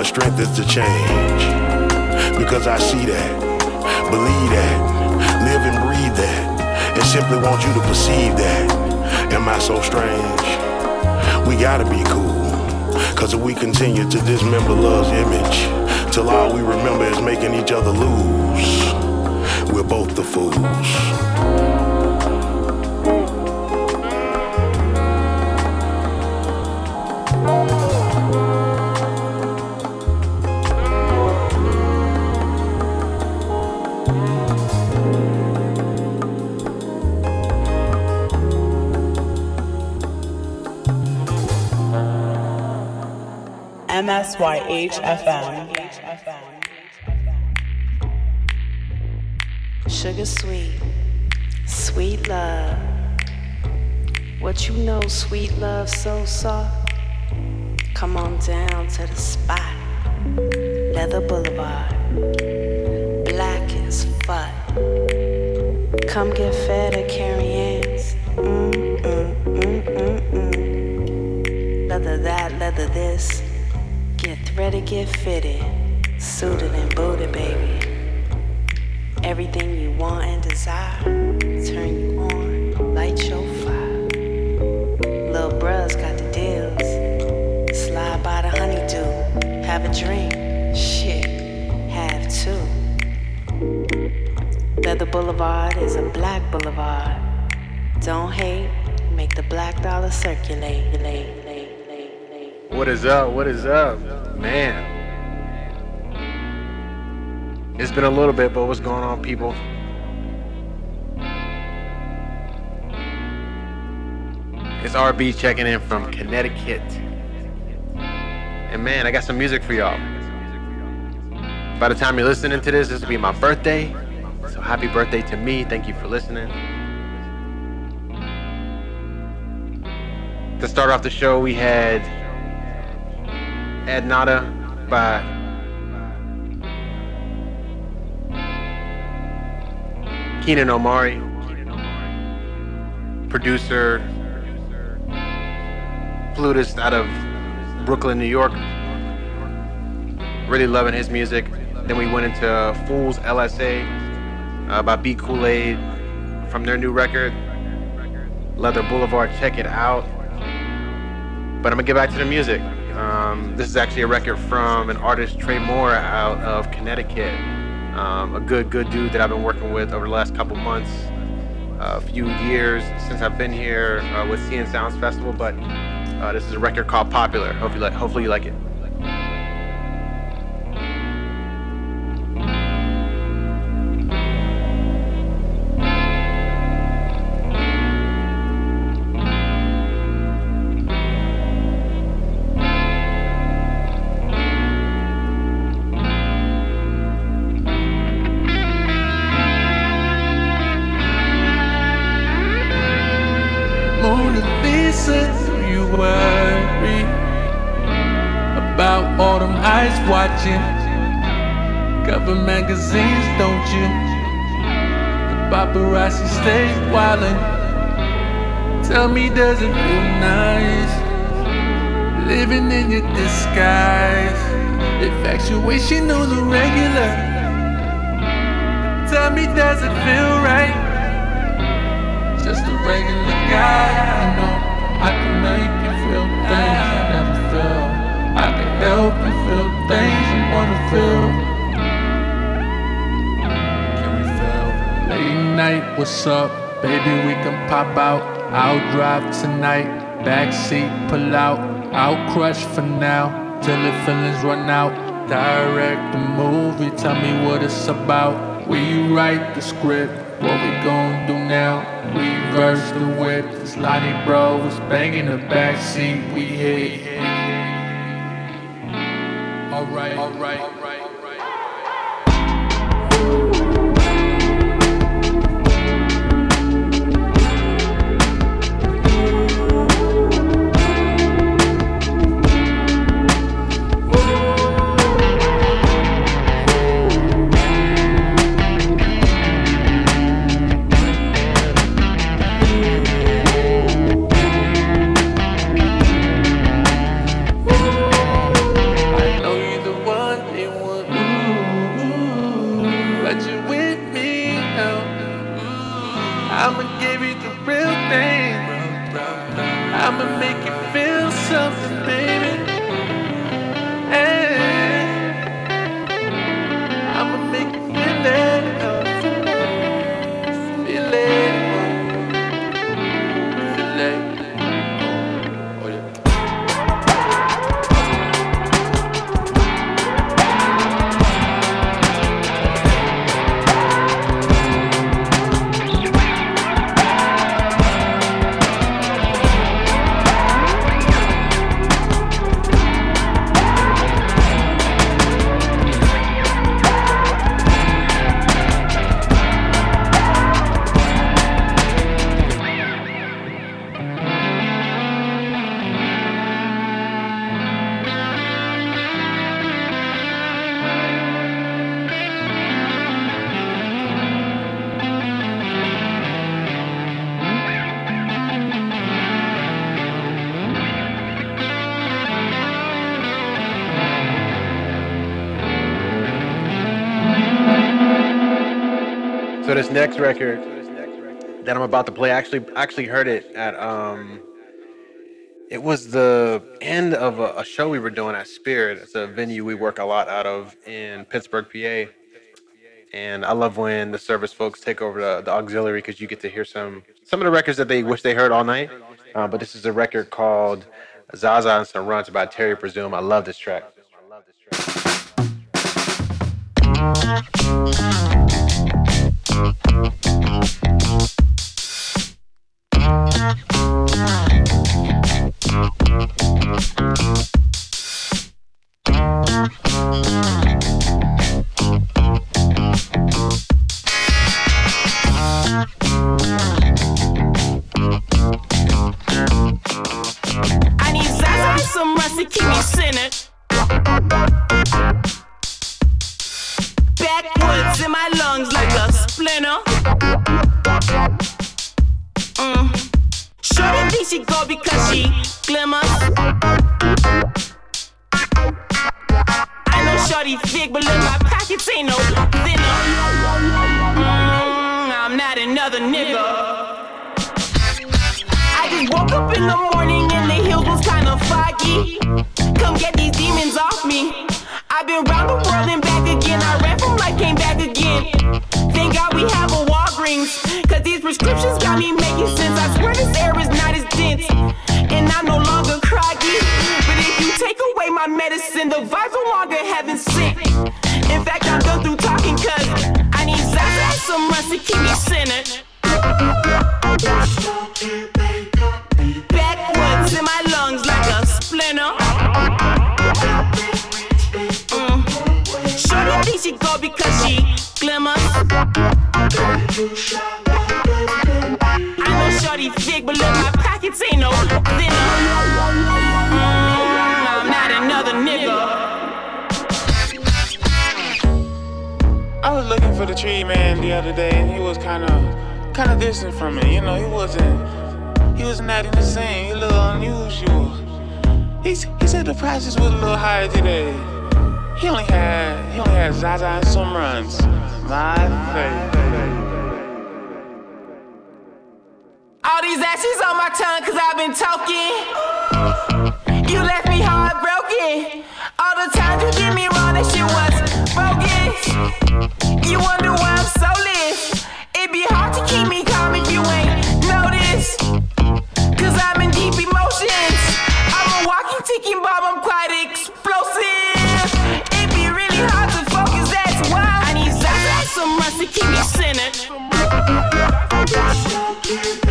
Because strength is to change. Because I see that, believe that, live and breathe that, and simply want you to perceive that. Am I so strange? We gotta be cool. Cause if we continue to dismember love's image, till all we remember is making each other lose, we're both the fools. MSYHFM. Sugar sweet, sweet love. What you know, sweet love so soft? Come on down to the spot. Leather Boulevard. Black as fuck. Come get fed at Carrie Ann's. Mm, mm, mm, mm, mm. Leather that, leather this. Get threaded, get fitted. Suited and booted, baby. Everything you want and desire, turn you on, light your fire. Lil' bruh's got the deals. Slide by the honeydew, have a drink, shit, have two. Leather Boulevard is a black boulevard. Don't hate, make the black dollar circulate. What is up? What is up? Man. It's been a little bit, but what's going on, people? It's RB checking in from Connecticut. And man, I got some music for y'all. By the time you're listening to this, this will be my birthday. So happy birthday to me. Thank you for listening. To start off the show, we had Ad Nada by Keenan Omari, producer, flutist out of Brooklyn, New York. Really loving his music. Then we went into Fools LSA uh, by B. Cool-Aid from their new record, Leather Boulevard. Check it out. But I'm gonna get back to the music. Um, this is actually a record from an artist, Trey Moore, out of Connecticut. Um, a good, good dude that I've been working with over the last couple months, a few years since I've been here uh, with Seeing Sounds Festival. But uh, this is a record called Popular. Hopefully, hopefully you like it. Paparazzi stays wildin'. Tell me, does it feel nice? Living in your disguise. Infatuation knows a regular. Tell me, does it feel right? Just a regular guy, I know I can make you feel things you never feel. I can help you feel things you wanna feel. Night, what's up? Baby, we can pop out. I'll drive tonight. Backseat, pull out. I'll crush for now till the feelings run out. Direct the movie, tell me what it's about. We write the script, what we gon' do now? Reverse the whip, this Lonnie bro was banging the backseat. We hit. Alright, alright, next record that I'm about to play, I actually actually heard it at um it was the end of a, a, show we were doing at Spirit. It's a venue we work a lot out of in Pittsburgh, PA. And I love when the service folks take over the, the auxiliary because you get to hear some some of the records that they wish they heard all night. Uh, but this is a record called Zaza and Some Runs by Terry Presume. I love this track. I love this track. Thank you. Distant from me. You know, he wasn't, he wasn't acting the same. He a little unusual. He's, he said the prices was a little higher today. He only had, he only had Zaza and some runs. My face. All these ashes on my tongue, cause I've been talking. You left me heartbroken. All the times you did me wrong, that shit was bogus. You wonder why I'm so lit. It'd be hard to keep me emotions. I'm a walking, ticking bomb, I'm quite explosive. It'd be really hard to focus, that's why I need some months to keep me centered.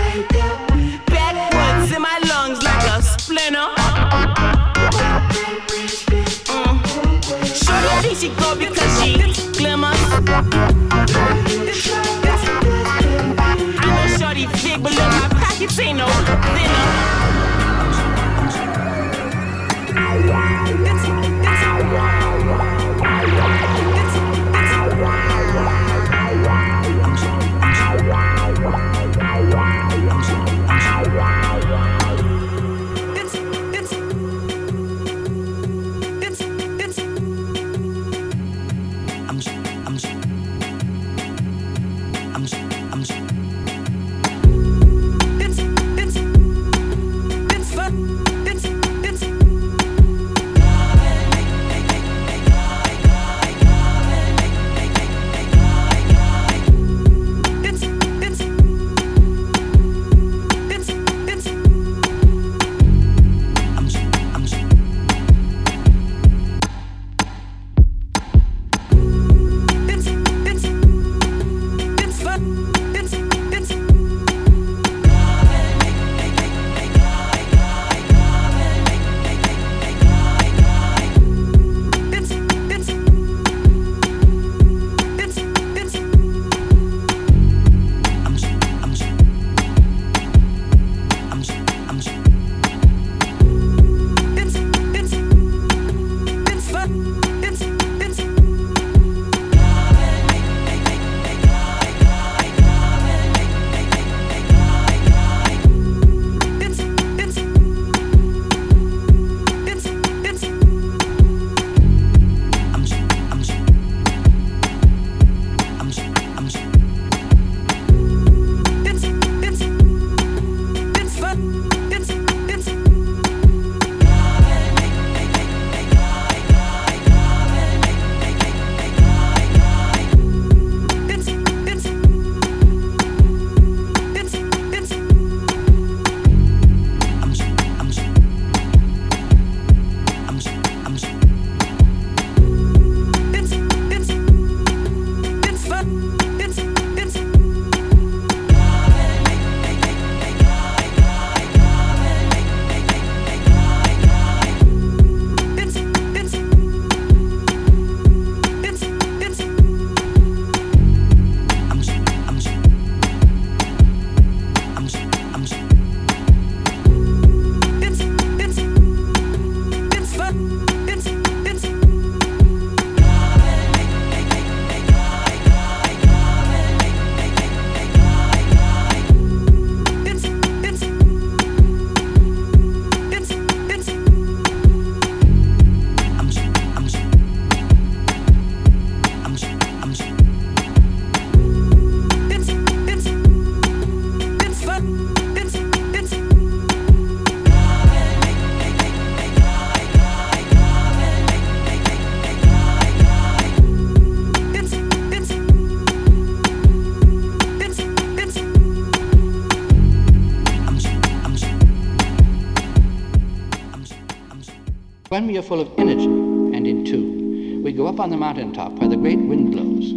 Are full of energy and in tune, we go up on the mountaintop where the great wind blows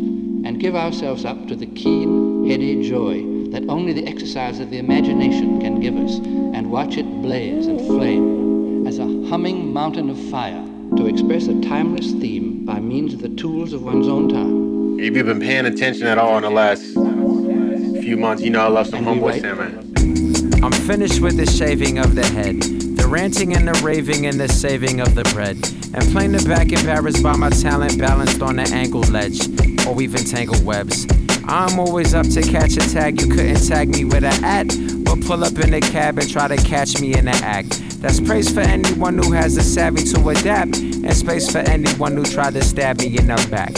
and give ourselves up to the keen, heady joy that only the exercise of the imagination can give us and watch it blaze and flame as a humming mountain of fire to express a timeless theme by means of the tools of one's own time. If you've been paying attention at all in the last few months, you know I love some And Homeboy wait. Sandman. I'm finished with the shaving of the head, the ranting and the raving and the saving of the bread, and playing the back Paris by my talent balanced on the ankle ledge. or even tangled webs. I'm always up to catch a tag. You couldn't tag me with an at, but pull up in a cab and try to catch me in the act. That's praise for anyone who has the savvy to adapt, and space for anyone who tried to stab me in the back.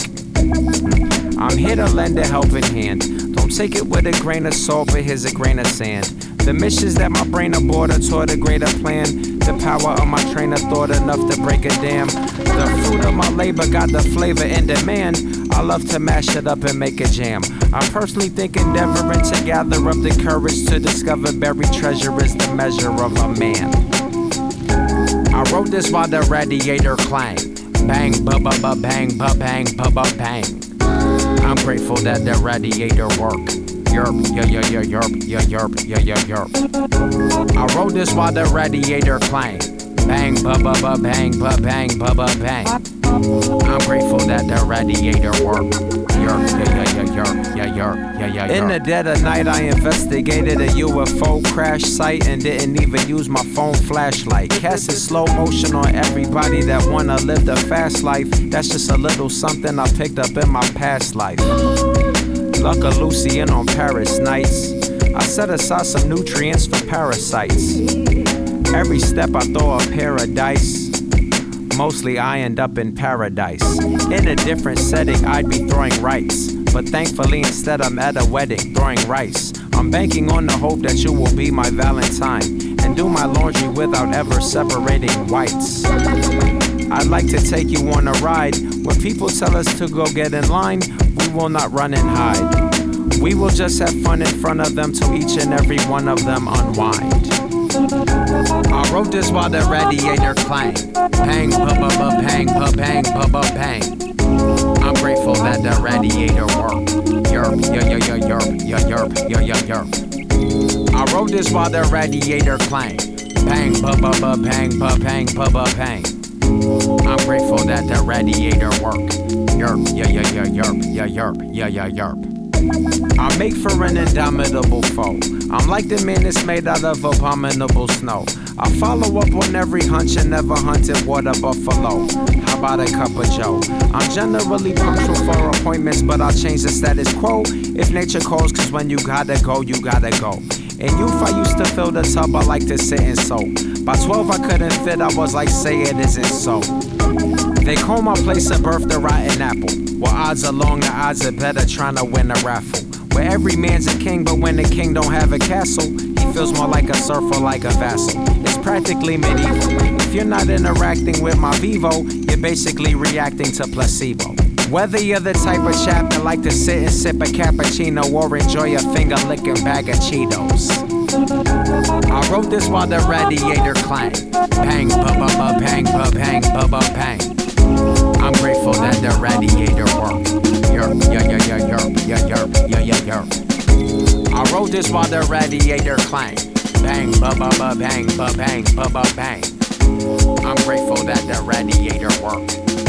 I'm here to lend a helping hand. Don't take it with a grain of salt, but here's a grain of sand. The missions that my brain aborted toward a greater plan. The power of my train of thought enough to break a dam. The fruit of my labor got the flavor in demand. I love to mash it up and make a jam. I personally think endeavoring to gather up the courage to discover buried treasure is the measure of a man. I wrote this while the radiator clang. Bang, ba ba ba bang, ba bang, ba ba bang. I'm grateful that the radiator work. Yerp, yeah, yeah, yeah, yerp, yeah, yerp, yeah, yeah, yerp. I wrote this while the radiator clang. Bang, ba ba ba bang, ba bang, ba ba bang. I'm grateful that the radiator work. Yerp, yeah, yeah, yeah, yerp, yeah, yerp, yeah, yeah, yerp. In the dead of night, I investigated a UFO crash site and didn't even use my phone flashlight. Casting slow motion on everybody that wanna live the fast life. That's just a little something I picked up in my past life. Luck of Lucian on Paris nights. I set aside some nutrients for parasites. Every step I throw a paradise. Mostly I end up in paradise. In a different setting, I'd be throwing rice. But thankfully, instead, I'm at a wedding throwing rice. I'm banking on the hope that you will be my Valentine and do my laundry without ever separating whites. I'd like to take you on a ride. When people tell us to go get in line, will not run and hide. We will just have fun in front of them till each and every one of them unwind. I wrote this while the radiator clang. Bang, ba ba ba bang, ba bang, ba ba bang. I'm grateful that the radiator worked. Yerp, yeah, yerp, yeah, yerp, yeah, yeah, yerp. I wrote this while the radiator clang. Bang, ba ba ba bang, ba bang, ba ba bang. I'm grateful that the radiator worked. Yerp, yeah, yeah, yeah, yerp, yeah, yerp, yeah, yeah, yerp. I make for an indomitable foe. I'm like the man that's made out of abominable snow. I follow up on every hunch and never hunted water buffalo. How about a cup of joe? I'm generally punctual for appointments, but I'll change the status quo if nature calls, cause when you gotta go, you gotta go. In youth, I used to fill the tub, I like to sit and soak. By 12, I couldn't fit, I was like, say it isn't so. They call my place a birth the rotten apple. Well, odds are long, the odds are better trying to win a raffle. Where every man's a king, but when the king don't have a castle, he feels more like a serf or like a vassal. It's practically medieval. If you're not interacting with my Vivo, you're basically reacting to placebo. Whether you're the type of chap that like to sit and sip a cappuccino or enjoy a finger licking bag of Cheetos. I wrote this while the radiator clanged. Bang, ba ba ba, bang, ba bang, ba ba bang. I'm grateful that the radiator worked. Yerp, yeah, yerp, yeah, yerp, yeah, yeah, yerp. I wrote this while the radiator clang. Bang, ba ba ba, bang, ba bang, ba ba bang. I'm grateful that the radiator worked.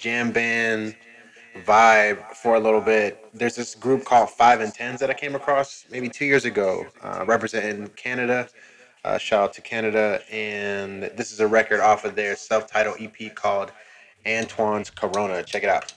jam band vibe for a little bit. There's this group called Five and Tens that I came across maybe two years ago, uh, representing Canada. Uh, shout out to Canada, and this is a record off of their self-titled EP called Antoine's Corona. Check it out.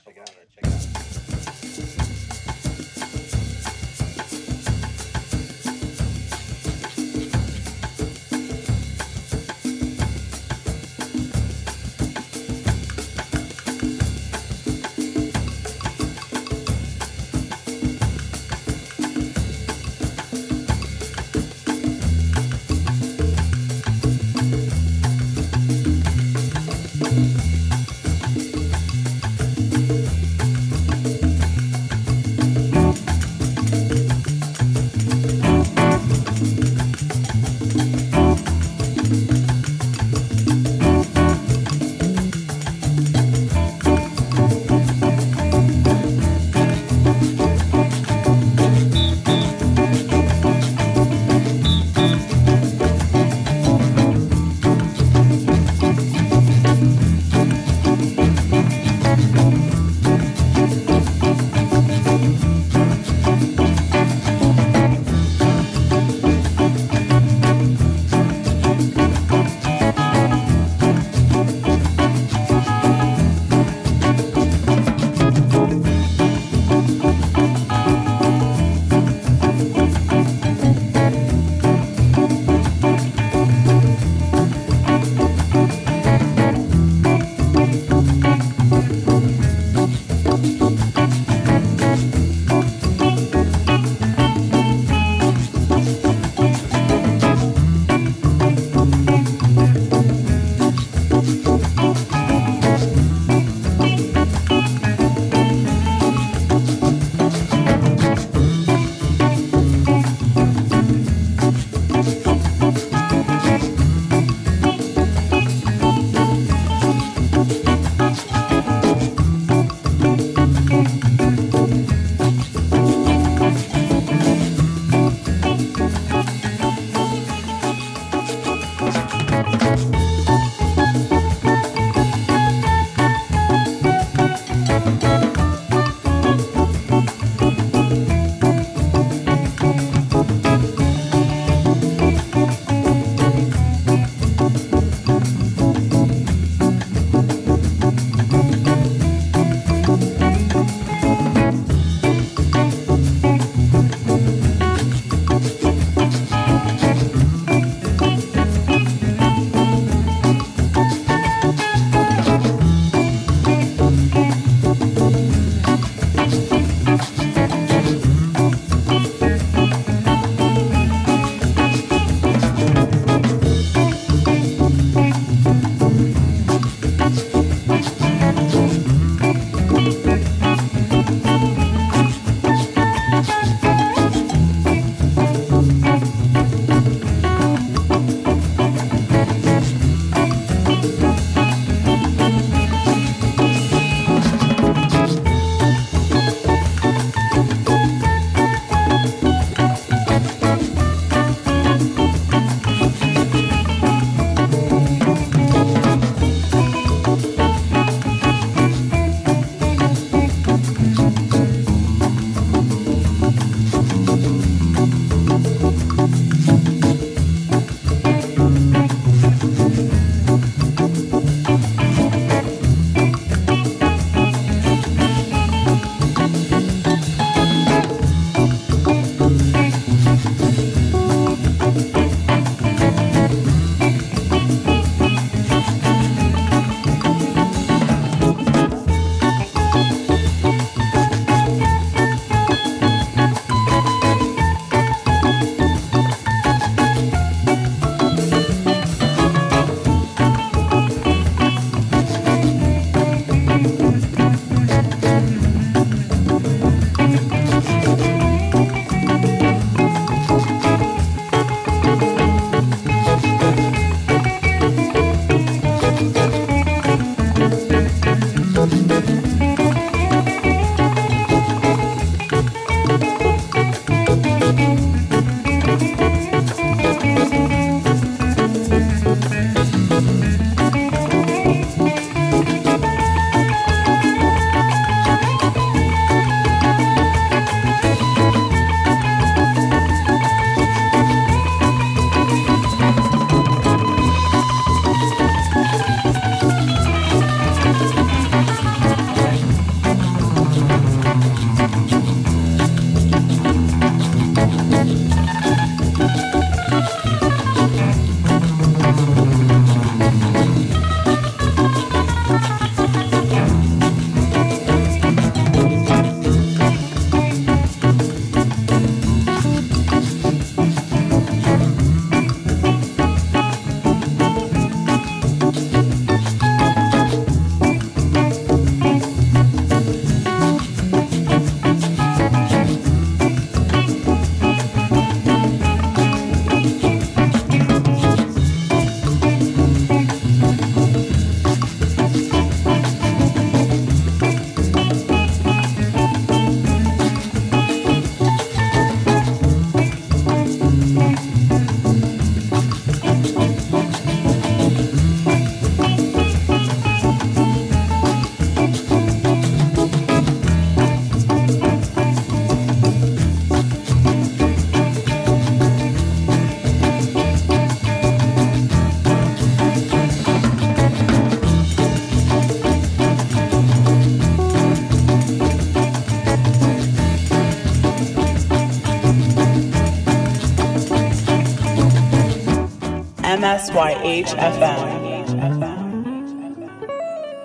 SYHFM.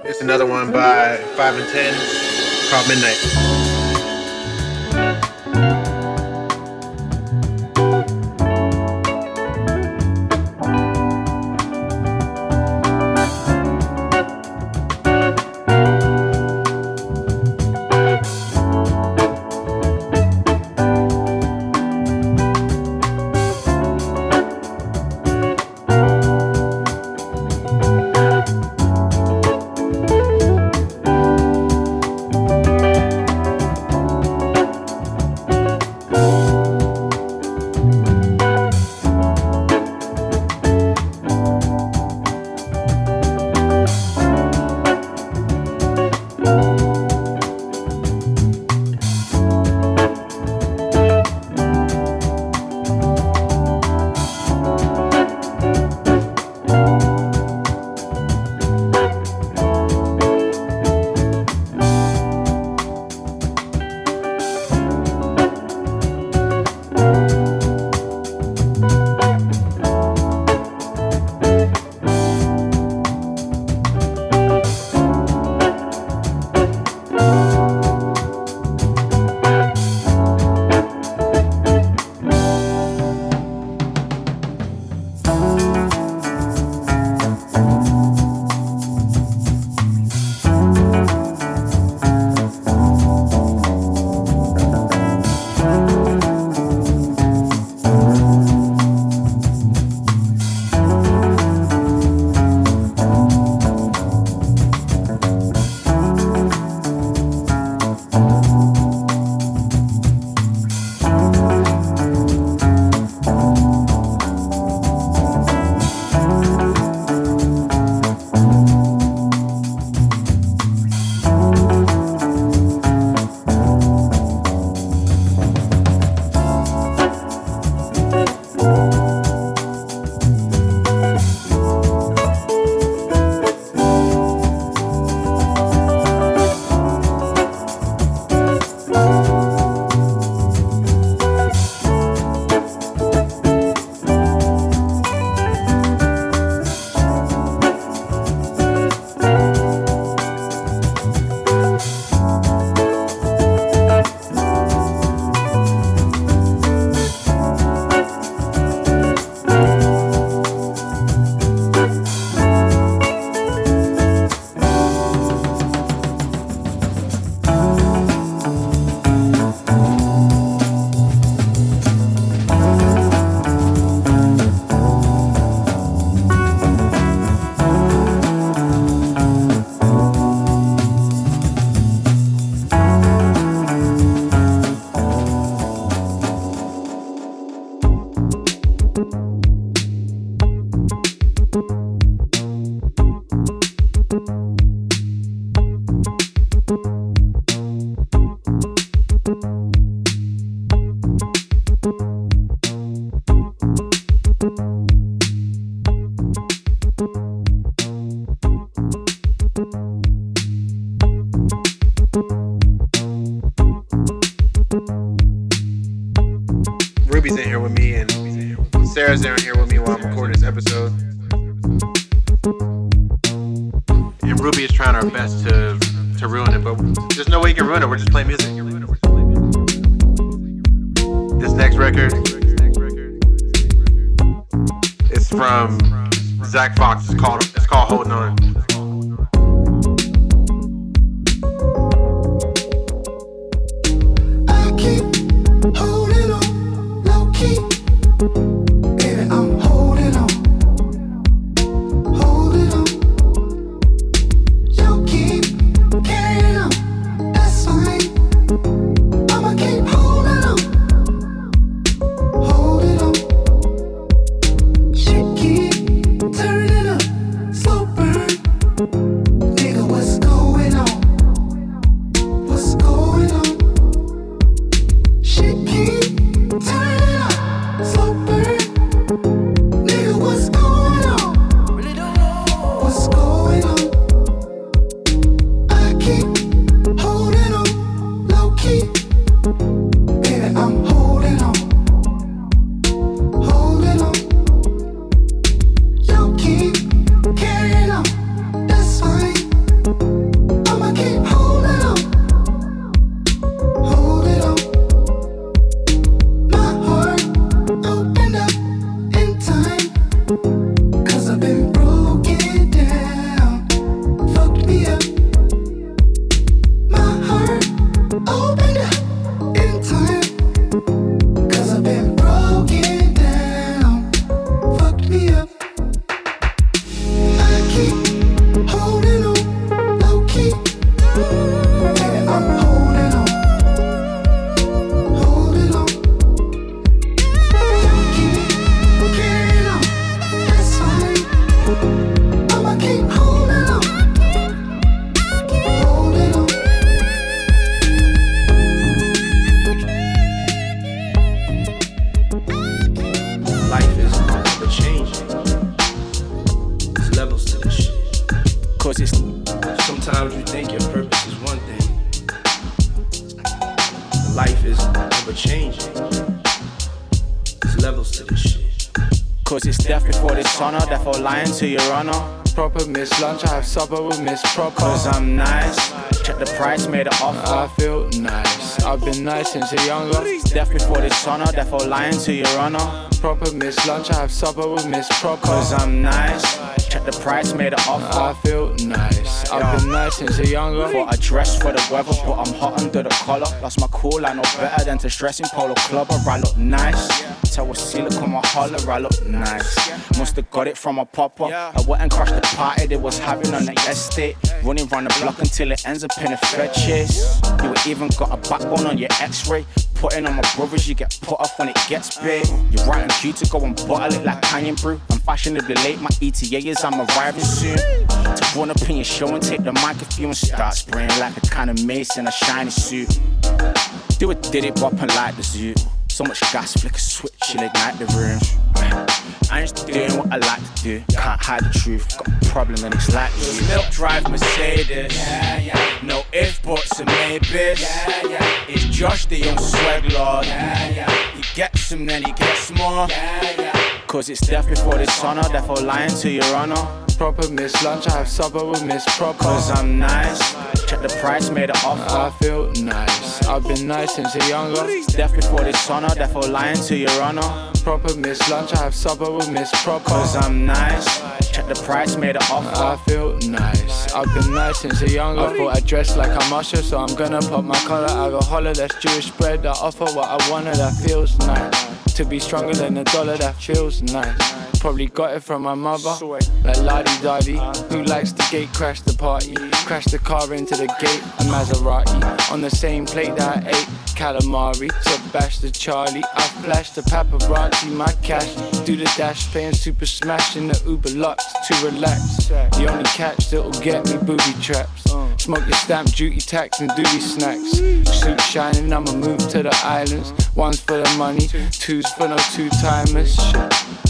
It's another one by 5 and 10 called Midnight. Zach Fox. It's called it's called Holding On. Death before dishonor, therefore lying to your honor. Proper miss lunch, I have supper with Miss Proper. Cause I'm nice. Check the price, made an offer. I feel nice. I've been nice since a younger. Death before dishonor, therefore lying to your honor. Proper miss lunch, I have supper with Miss Proper. Cause I'm nice. Check the price, made an offer. I feel nice. I've been nice since a younger. Thought I dress for the weather, but I'm hot under the collar. Lost my cool, I know better than to stress in polo club. I look nice. Tell a look on my holler, I look nice. Must've got it from a popper. I went and crashed the party they was having on the estate. Running round the block until it ends up in a fed chase. You even got a backbone on your x-ray. Putting on my brothers, you get put off when it gets big. You're writing due to go and bottle it like Canyon Brew. I'm fashionably late, my ETA is I'm arriving soon. To in your show and take the microphone and start spraying like a kind of mace in a shiny suit. Do it, did it, bopping like the zoo. So much gas, flick a switch, she'll ignite the room. I ain't doing what I like to do. Can't hide the truth. Got a problem and it's like you. Milk drive Mercedes. Yeah, yeah. No if, buts, and maybes. Yeah, yeah. It's Josh, the young swag lord. Yeah, yeah. He gets him, then he gets more. Yeah, yeah. Cause it's death before dishonor, therefore lying to your honor. Proper miss lunch, I have supper with Miss Proper. Cause I'm nice. Check the price, made an offer. I feel nice. I've been nice since a younger. Death before dishonor, therefore lying to your honor. Proper miss lunch, I have supper with Miss Proper. Cause I'm nice. Check the price, made an offer. I feel nice. I've been nice since a younger. I thought I dressed like a musher, so I'm gonna pop my collar. I go holler, that's Jewish bread. I offer what I wanted, that feels nice. To be stronger than a dollar, that feels nice. Probably got it from my mother, like Lottie Dottie, who likes to gate crash the party. Crash the car into the gate, a Maserati. On the same plate that I ate, calamari. To bash the Charlie, I flash the paparazzi, my cash. Do the dash, playing Super Smash in the Uber Lux to relax. The only catch that'll get me booby traps. Smoke your stamp duty tax and duty snacks. Suit shining, I'ma move to the islands. One's for the money, two's for no two timers.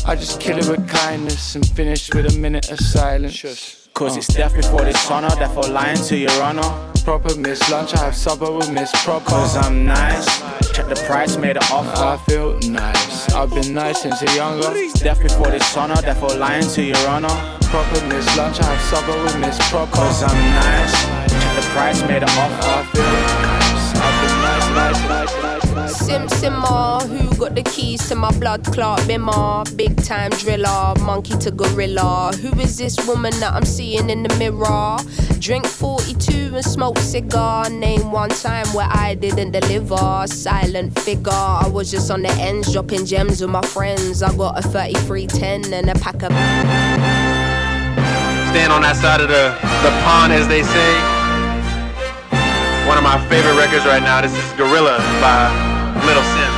I just kill it with kindness and finish with a minute of silence. Cause it's death before dishonor, therefore lying to your honor. Proper miss lunch, I have supper with Miss Proper. Cause I'm nice. Check the price, made an offer. I feel nice. I've been nice since a younger. Death before dishonor, therefore lying to your honor. Proper miss lunch, I have supper with Miss Proper. Cause I'm nice. Check the price, made an offer. I feel Sim Simmer, who got the keys to my blood clot bimmer? Big time driller, monkey to gorilla. Who is this woman that I'm seeing in the mirror? Drink 42 and smoke cigar. Name one time where I didn't deliver. Silent figure, I was just on the ends dropping gems with my friends. I got a 3310 and a pack of. Stand on that side of the, the pond, as they say. One of my favorite records right now. This is Gorilla by Little Simz.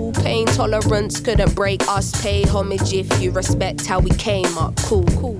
pain tolerance couldn't break us. Pay homage if you respect how we came up. Cool, cool.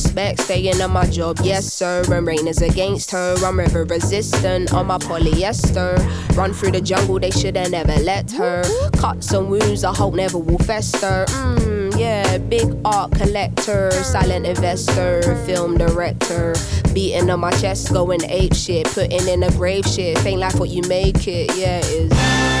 prospects. Staying on my job, yes sir. And rain is against her. I'm river resistant on my polyester. Run through the jungle, they should've never let her. Cuts and wounds, I hope never will fester. Mmm, yeah, big art collector, silent investor, film director. Beating on my chest, going ape shit, putting in a grave shit. Ain't like what you make it, yeah, it is.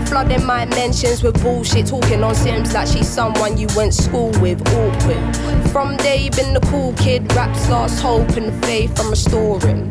flooding my mentions with bullshit. Talking on Simz like she's someone you went school with. Awkward. From day, been the cool kid. Raps lost hope and faith I'm restoring.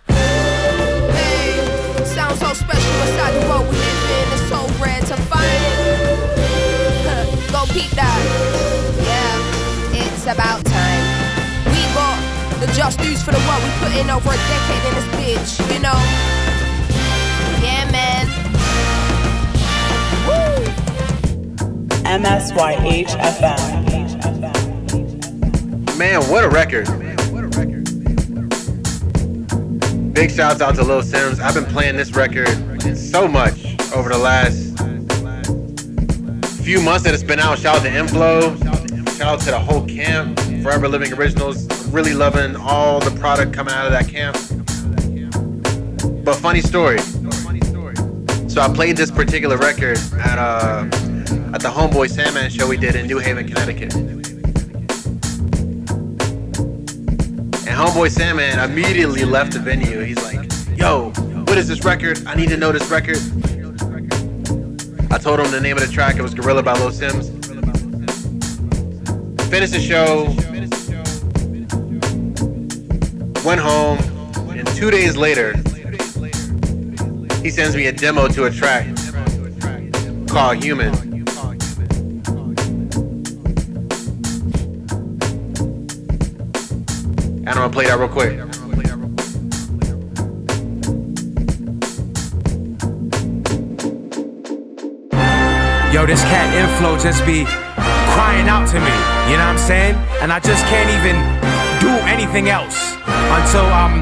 That. Yeah, it's about time. We got the just news for the work we put in over a decade in this bitch, you know? Yeah, man. Woo! MSYHFM. Man, what a record. Big shouts out to Lil Simz. I've been playing this record so much over the last few months that it's been out. Shout out to Inflo. Shout out to the whole camp. Forever Living Originals. Really loving all the product coming out of that camp. But funny story. So I played this particular record at uh, at the Homeboy Sandman show we did in New Haven, Connecticut. And Homeboy Sandman immediately left the venue. He's like, yo, what is this record? I need to know this record. I told him the name of the track. It was Gorilla by Lil Simz. Finished the show. Went home. And two days later, he sends me a demo to a track called Human. And I'm gonna play that real quick. Yo, this cat Inflo just be crying out to me, you know what I'm saying? And I just can't even do anything else until I'm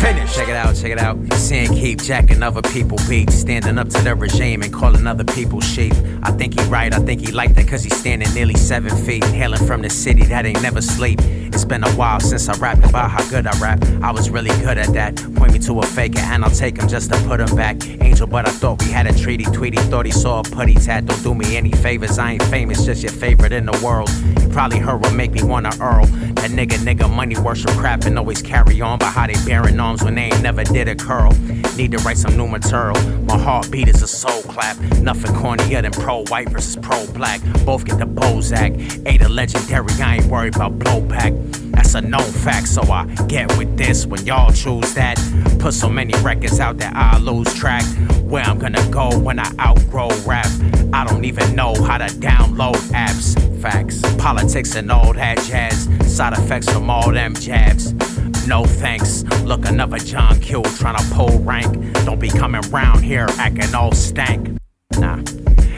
finished. Check it out, check it out. Seeing keep jacking other people beats, standing up to the regime and calling other people sheep. I think he right, I think he like that cause he's standing nearly seven feet, hailing from the city that ain't never sleep. It's been a while since I rapped about how good I rap. I was really good at that. Point me to a faker and I'll take him just to put him back. Angel, but I thought we had a treaty. Tweety thought he saw a putty tat. Don't do me any favors, I ain't famous, just your favorite in the world. Probably heard what make me wanna earl. That nigga, nigga, money worship crap and always carry on. But how they bearing arms when they ain't never did a curl. Need to write some new material. My heartbeat is a soul clap. Nothing cornier than pro white versus pro black. Both get the Bozak. Ain't a legendary, I ain't worried about blowback. That's a known fact, so I get with this when y'all choose that. Put so many records out that I lose track. Where I'm gonna go when I outgrow rap. I don't even know how to download apps. Facts, politics, and all that jazz. Side effects from all them jabs. No thanks. Look, another John Q trying to pull rank. Don't be coming round here acting all stank. Nah,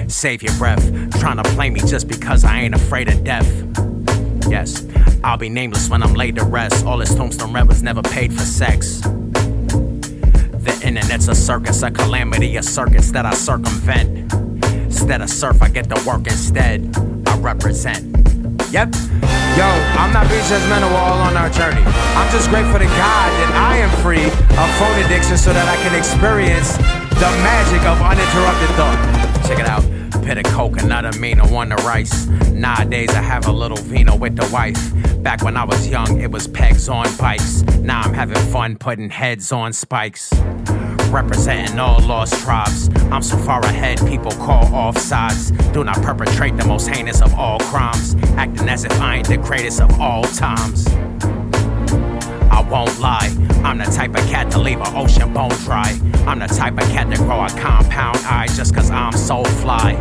save your breath. Trying to play me just because I ain't afraid of death. Yes, I'll be nameless when I'm laid to rest. All this tombstone red was never paid for sex. The internet's a circus, a calamity, a circus that I circumvent. Instead of surf, I get to work instead. I represent. Yep. Yo, I'm not being judgmental, we're all on our journey. I'm just grateful to God that I am free of phone addiction so that I can experience the magic of uninterrupted thought. Check it out. bit of coconut amino on the rice. Nowadays I have a little vino with the wife. Back when I was young, it was pegs on bikes. Now I'm having fun putting heads on spikes. Representing all lost tribes. I'm so far ahead, people call off sides. Do not perpetrate the most heinous of all crimes. Acting as if I ain't the greatest of all times. I won't lie. I'm the type of cat to leave an ocean bone dry. I'm the type of cat to grow a compound eye just cause I'm so fly.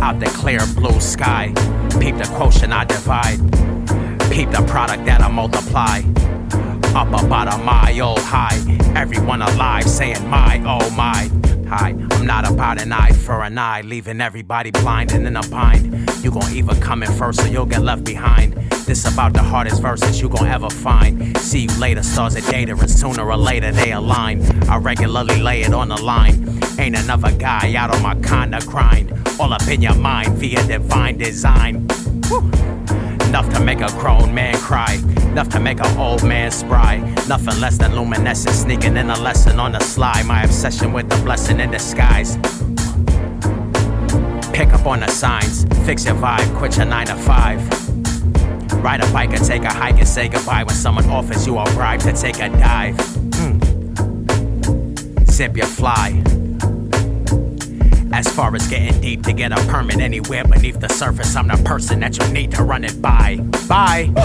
Out the clear blue sky. Peep the quotient I divide. Peep the product that I multiply. Up about a mile high. Everyone alive saying my, oh my. Hi, I'm not about an eye for an eye, leaving everybody blind and in a bind. You gon' either come in first or you'll get left behind. This about the hardest verses you gon' ever find. See you later, stars are data, and sooner or later they align. I regularly lay it on the line. Ain't another guy out on my kinda grind. All up in your mind via divine design. Woo. Enough to make a grown man cry. Enough to make an old man spry. Nothing less than luminescent sneaking in a lesson on the sly. My obsession with the blessing in disguise. Pick up on the signs. Fix your vibe. Quit your 9 to 5. Ride a bike or take a hike and say goodbye when someone offers you a bribe to take a dive. Mm. Zip your fly. As far as getting deep to get a permit anywhere beneath the surface, I'm the person that you need to run it by. Bye.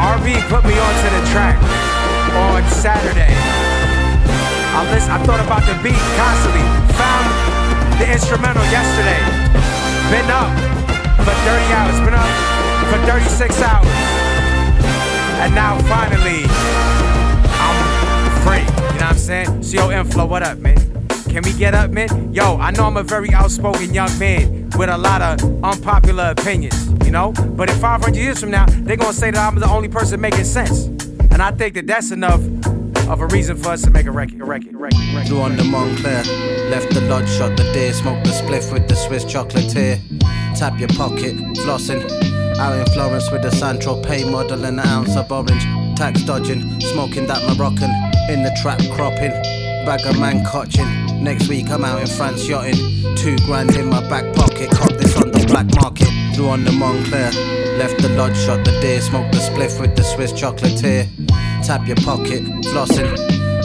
RB put me onto the track on Saturday. I listen, I thought about the beat constantly. Found the instrumental yesterday. Been up for 30 hours. Been up for 36 hours. And now finally, I'm free. You know what I'm saying? Yo, Inflo, what up, man? Can we get up, man? Yo, I know I'm a very outspoken young man with a lot of unpopular opinions, you know? But in 500 years from now, they're gonna say that I'm the only person making sense. And I think that that's enough of a reason for us to make a record, a record, a record, a record. Flew on the Montclair, left the lodge, shot the deer, smoked the spliff with the Swiss chocolatier. Tap your pocket, flossing. Out in Florence with the Santro Pay model and an ounce of orange. Tax dodging, smoking that Moroccan. In the trap cropping, bag of man cotching. Next week I'm out in France yachting. Two grand in my back pocket, cop this on the black market. Flew on the Montclair, left the lodge, shot the deer, smoked the spliff with the Swiss chocolatier. Tap your pocket, flossing.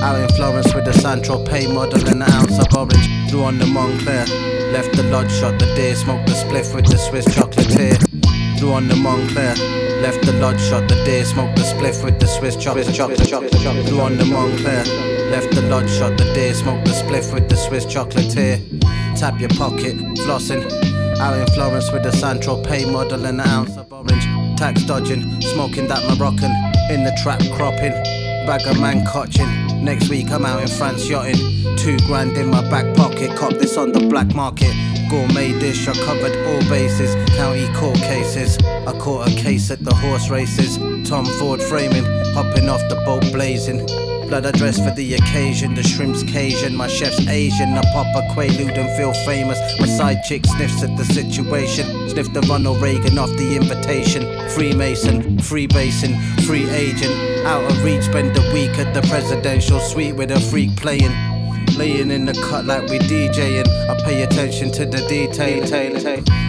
Out in Florence with the Santro Pay model and an ounce of orange. Flew on the Montclair, left the lodge, shot the deer, smoked the spliff with the Swiss chocolatier. Flew on the Montclair. Left the lodge, shot the deer, smoked the spliff with the Swiss chocolate. Flew on the Montclair. Left the lodge, shot the deer, smoked the spliff with the Swiss chocolatier. Tap your pocket, flossing. Out in Florence with the Santro Pay model and an ounce of orange. Tax dodging, smoking that Moroccan. In the trap cropping, bag of man cotching. Next week I'm out in France yachting. Two grand in my back pocket, cop this on the black market. Gourmet dish, I covered all bases. County court cases. I caught a case at the horse races. Tom Ford framing, hopping off the boat blazing. Blood I dress for the occasion, the shrimp's Cajun, my chef's Asian. I pop a quaalude and feel famous. My side chick sniffs at the situation. Sniff the Ronald Reagan off the invitation. Freemason, free basin, free agent. Out of reach, spend a week at the presidential suite with a freak playing. Laying in the cut like we DJing. I pay attention to the detail.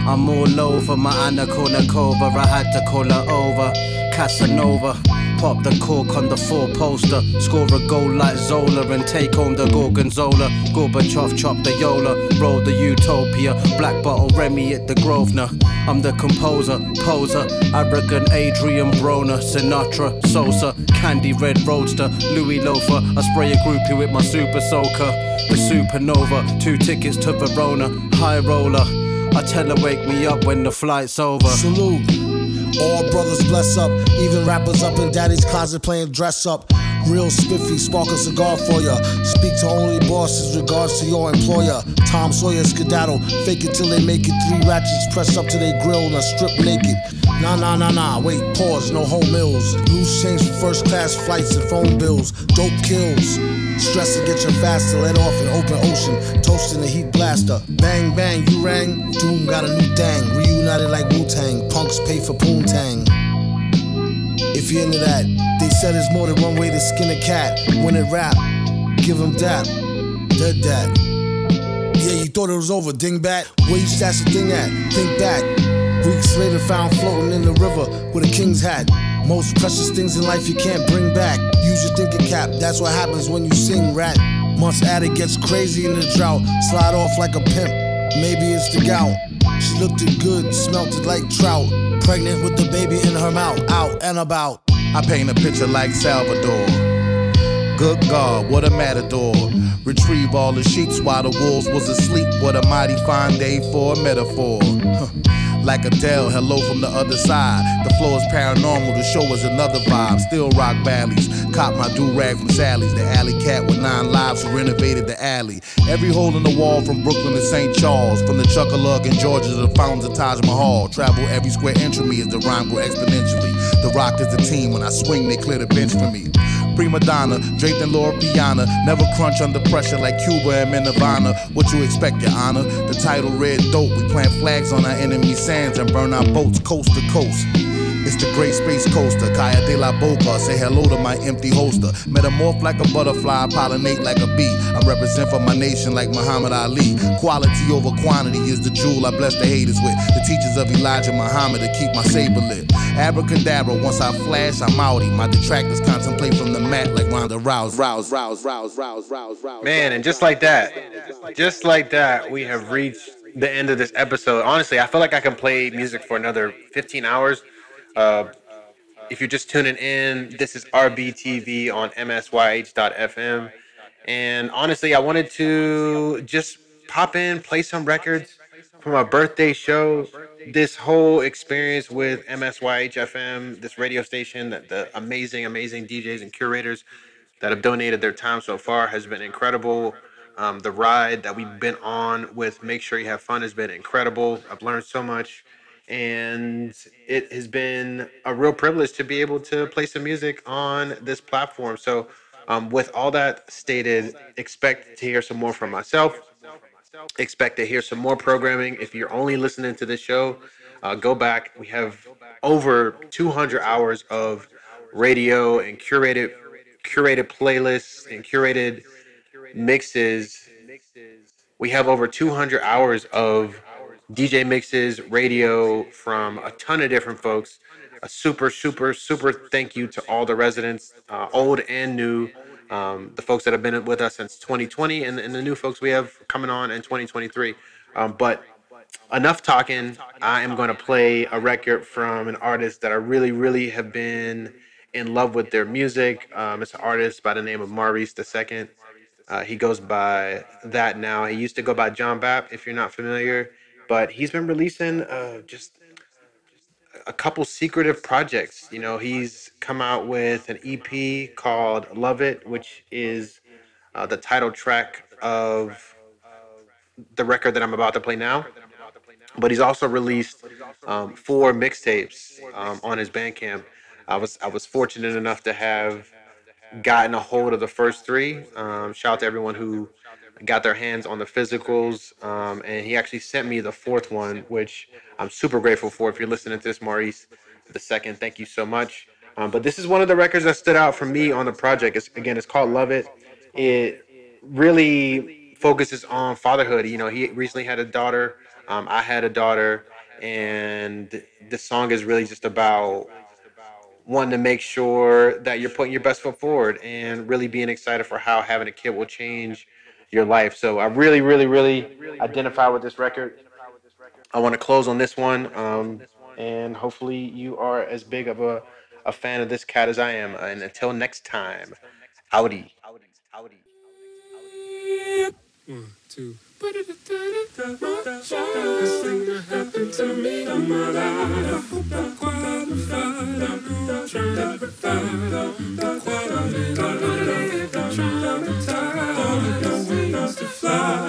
I'm all over my Anna Kournikova. I had to call her over. Casanova. Pop the cork on the four poster. Score a goal like Zola and take home the Gorgonzola. Gorbachev chop the Yola. Roll the Utopia. Black bottle Remy at the Grosvenor. I'm the composer, poser. Arrogant Adrien Broner. Sinatra, Sosa. Candy Red Roadster. Louis Loafer. I spray a groupie with my super soaker. The supernova. Two tickets to Verona. High roller. I tell her wake me up when the flight's over. Salute. All brothers bless up, even rappers up in daddy's closet playing dress up. Real spiffy, spark a cigar for ya. Speak to only bosses, regards to your employer. Tom Sawyer skedaddle, fake it till they make it. Three ratchets press up to their grill and strip naked. Nah, nah, nah, nah, wait, pause, no home meals. Loose change for first class flights and phone bills. Dope kills. Stress to get your faster, let off in open ocean. Toasting the heat blaster. Bang, bang, you rang. Doom got a new dang. Reunited like Wu Tang. Punks pay for Poontang. If you're into that, they said there's more than one way to skin a cat. When it rap, give them dap. Dead that. Yeah, you thought it was over, dingbat. Where you stash the thing at? Think back. Weeks later, found floating in the river with a king's hat. Most precious things in life you can't bring back. Use your thinking cap, that's what happens when you sing rat. Months at it gets crazy in the drought. Slide off like a pimp, maybe it's the gout. She looked it good, smelt it like trout. Pregnant with the baby in her mouth, out and about. I paint a picture like Salvador. Good God, what a matador. Retrieve all the sheets while the wolves was asleep. What a mighty fine day for a metaphor. like Adele, hello from the other side. The flow is paranormal, the show is another vibe. Still rock valleys, cop my do rag from Sally's. The alley cat with nine lives who renovated the alley. Every hole in the wall from Brooklyn to St. Charles, from the Chuckalug in Georgia to the fountains of Taj Mahal. Travel every square inch of me as the rhyme grow exponentially. The rock is the team, when I swing, they clear the bench for me prima donna, draped in Loro Piana. Never crunch under pressure like Cuba and Nirvana. What you expect, Your Honor? The title Red Dope. We plant flags on our enemy sands and burn our boats coast to coast. It's the great space coaster, Kaya de la Boca. Say hello to my empty holster. Metamorph like a butterfly, pollinate like a bee. I represent for my nation like Muhammad Ali. Quality over quantity is the jewel I bless the haters with. The teachers of Elijah Muhammad to keep my saber lit. Abracadabra, once I flash, I'm outie. My detractors contemplate from the mat like Ronda Rouse, rouse, rouse, rouse, rouse, rouse, rouse. Man, and just like that, just like that, we have reached the end of this episode. Honestly, I feel like I can play music for another 15 hours. Uh, if you're just tuning in, this is RBTV on MSYH.FM. And honestly, I wanted to just pop in, play some records for my birthday show. This whole experience with MSYH FM, this radio station, that the amazing, amazing DJs and curators that have donated their time so far has been incredible. Um, the ride that we've been on with Make Sure You Have Fun has been incredible. I've learned so much and it has been a real privilege to be able to play some music on this platform. So, um, with all that stated, expect to hear some more from myself. Expect to hear some more programming. If you're only listening to this show, uh, go back. We have over 200 hours of radio and curated curated playlists and curated mixes. We have over 200 hours of DJ mixes, radio from a ton of different folks. A super, super, super thank you to all the residents, uh, old and new, um, the folks that have been with us since 2020, and, and the new folks we have coming on in 2023. Um, but enough talking. I am going to play a record from an artist that I really, really have been in love with their music. Um, it's an artist by the name of Maurice II. Uh, he goes by that now. He used to go by Jon Bap, if you're not familiar but he's been releasing uh, just a couple secretive projects. You know, he's come out with an EP called Love It, which is uh, the title track of the record that I'm about to play now. But he's also released um, four mixtapes um, on his Bandcamp. I was I was fortunate enough to have gotten a hold of the first three. Um, shout out to everyone who got their hands on the physicals, um, and he actually sent me the fourth one, which I'm super grateful for. If you're listening to this, Maurice, the second, thank you so much. Um, but this is one of the records that stood out for me on the project. It's, again, it's called Love It. It really focuses on fatherhood. You know, he recently had a daughter. Um, I had a daughter, and this song is really just about wanting to make sure that you're putting your best foot forward and really being excited for how having a kid will change your life. So I really, really, really identify with this record. I want to close on this one, um, and hopefully you are as big of a, a fan of this cat as I am. And until next time, Audi. One, two. To fly.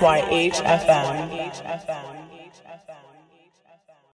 MSYH FM.